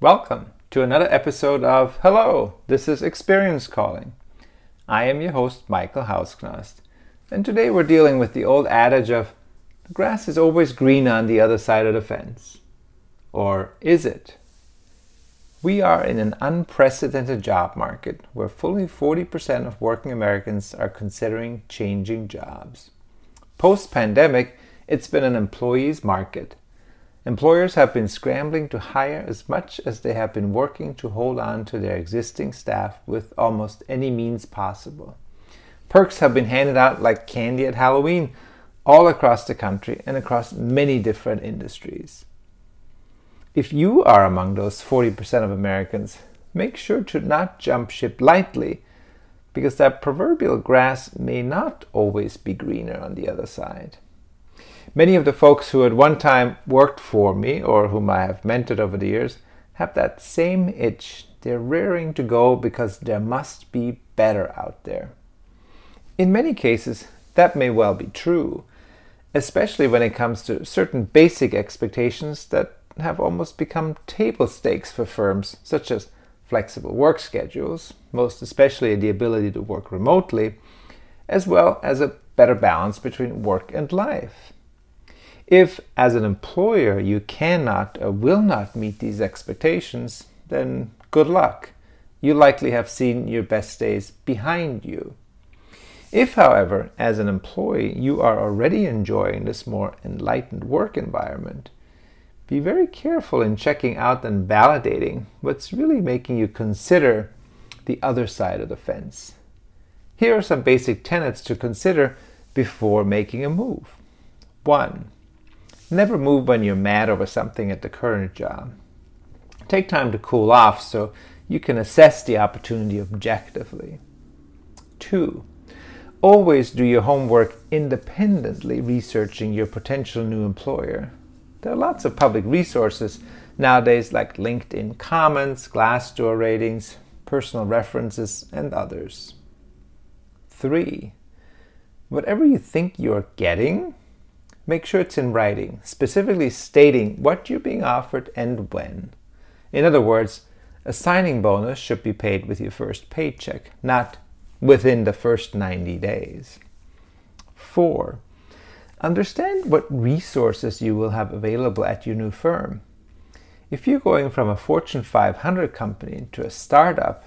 Welcome to another episode of Hello, this is Experience Calling. I am your host, Michael Hausknost, and today we're dealing with the old adage of the grass is always greener on the other side of the fence. Or is it? We are in an unprecedented job market where fully 40% of working Americans are considering changing jobs. Post pandemic, it's been an employee's market Employers have been scrambling to hire as much as they have been working to hold on to their existing staff with almost any means possible. Perks have been handed out like candy at Halloween all across the country and across many different industries. If you are among those 40% of Americans, make sure to not jump ship lightly because that proverbial grass may not always be greener on the other side. Many of the folks who at one time worked for me or whom I have mentored over the years have that same itch. They're rearing to go because there must be better out there. In many cases, that may well be true, especially when it comes to certain basic expectations that have almost become table stakes for firms, such as flexible work schedules, most especially the ability to work remotely, as well as a better balance between work and life. If, as an employer, you cannot or will not meet these expectations, then good luck. You likely have seen your best days behind you. If, however, as an employee, you are already enjoying this more enlightened work environment, be very careful in checking out and validating what's really making you consider the other side of the fence. Here are some basic tenets to consider before making a move. 1. Never move when you're mad over something at the current job. Take time to cool off so you can assess the opportunity objectively. 2. Always do your homework independently researching your potential new employer. There are lots of public resources nowadays like LinkedIn comments, Glassdoor ratings, personal references, and others. 3. Whatever you think you're getting, make sure it's in writing, specifically stating what you're being offered and when. In other words, a signing bonus should be paid with your first paycheck, not within the first 90 days. 4. Understand what resources you will have available at your new firm. If you're going from a Fortune 500 company to a startup,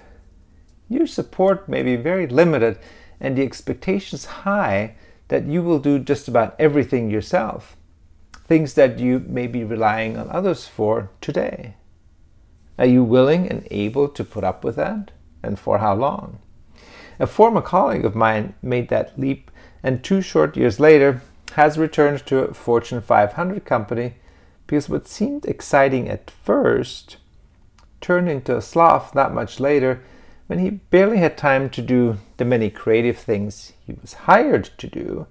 your support may be very limited and the expectations high that you will do just about everything yourself, things that you may be relying on others for today. Are you willing and able to put up with that? And for how long? A former colleague of mine made that leap and two short years later has returned to a Fortune 500 company because what seemed exciting at first turned into a slough not much later when he barely had time to do the many creative things he was hired to do,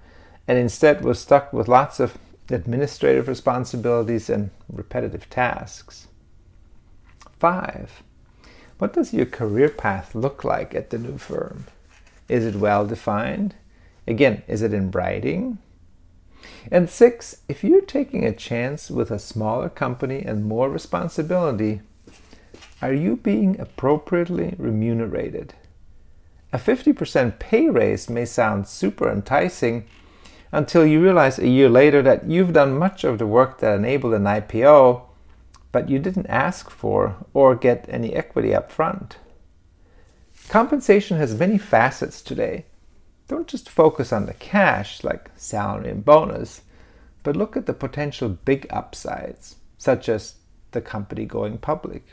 and instead was stuck with lots of administrative responsibilities and repetitive tasks. 5. What does your career path look like at the new firm? Is it well defined? Again, is it in writing? And 6. If you're taking a chance with a smaller company and more responsibility, are you being appropriately remunerated? A 50% pay raise may sound super enticing until you realize a year later that you've done much of the work that enabled an IPO, but you didn't ask for or get any equity up front. Compensation has many facets today. Don't just focus on the cash, like salary and bonus, but look at the potential big upsides, such as the company going public.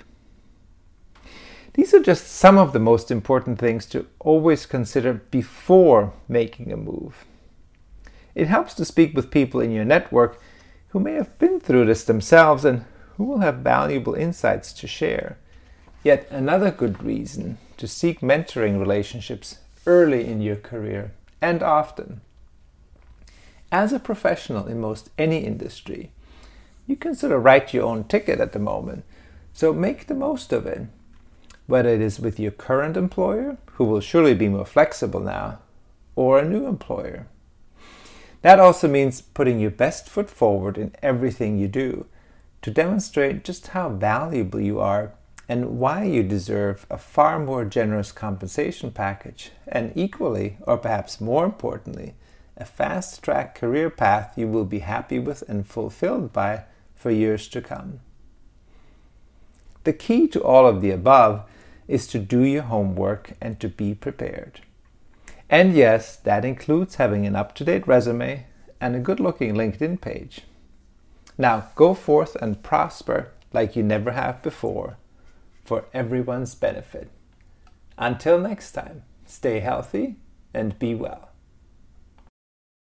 These are just some of the most important things to always consider before making a move. It helps to speak with people in your network who may have been through this themselves and who will have valuable insights to share. Yet another good reason to seek mentoring relationships early in your career and often. As a professional in most any industry, you can sort of write your own ticket at the moment, so make the most of it whether it is with your current employer, who will surely be more flexible now, or a new employer. That also means putting your best foot forward in everything you do to demonstrate just how valuable you are and why you deserve a far more generous compensation package, and equally, or perhaps more importantly, a fast track career path you will be happy with and fulfilled by for years to come. The key to all of the above is to do your homework and to be prepared. And yes, that includes having an up to date resume and a good looking LinkedIn page. Now go forth and prosper like you never have before for everyone's benefit. Until next time, stay healthy and be well.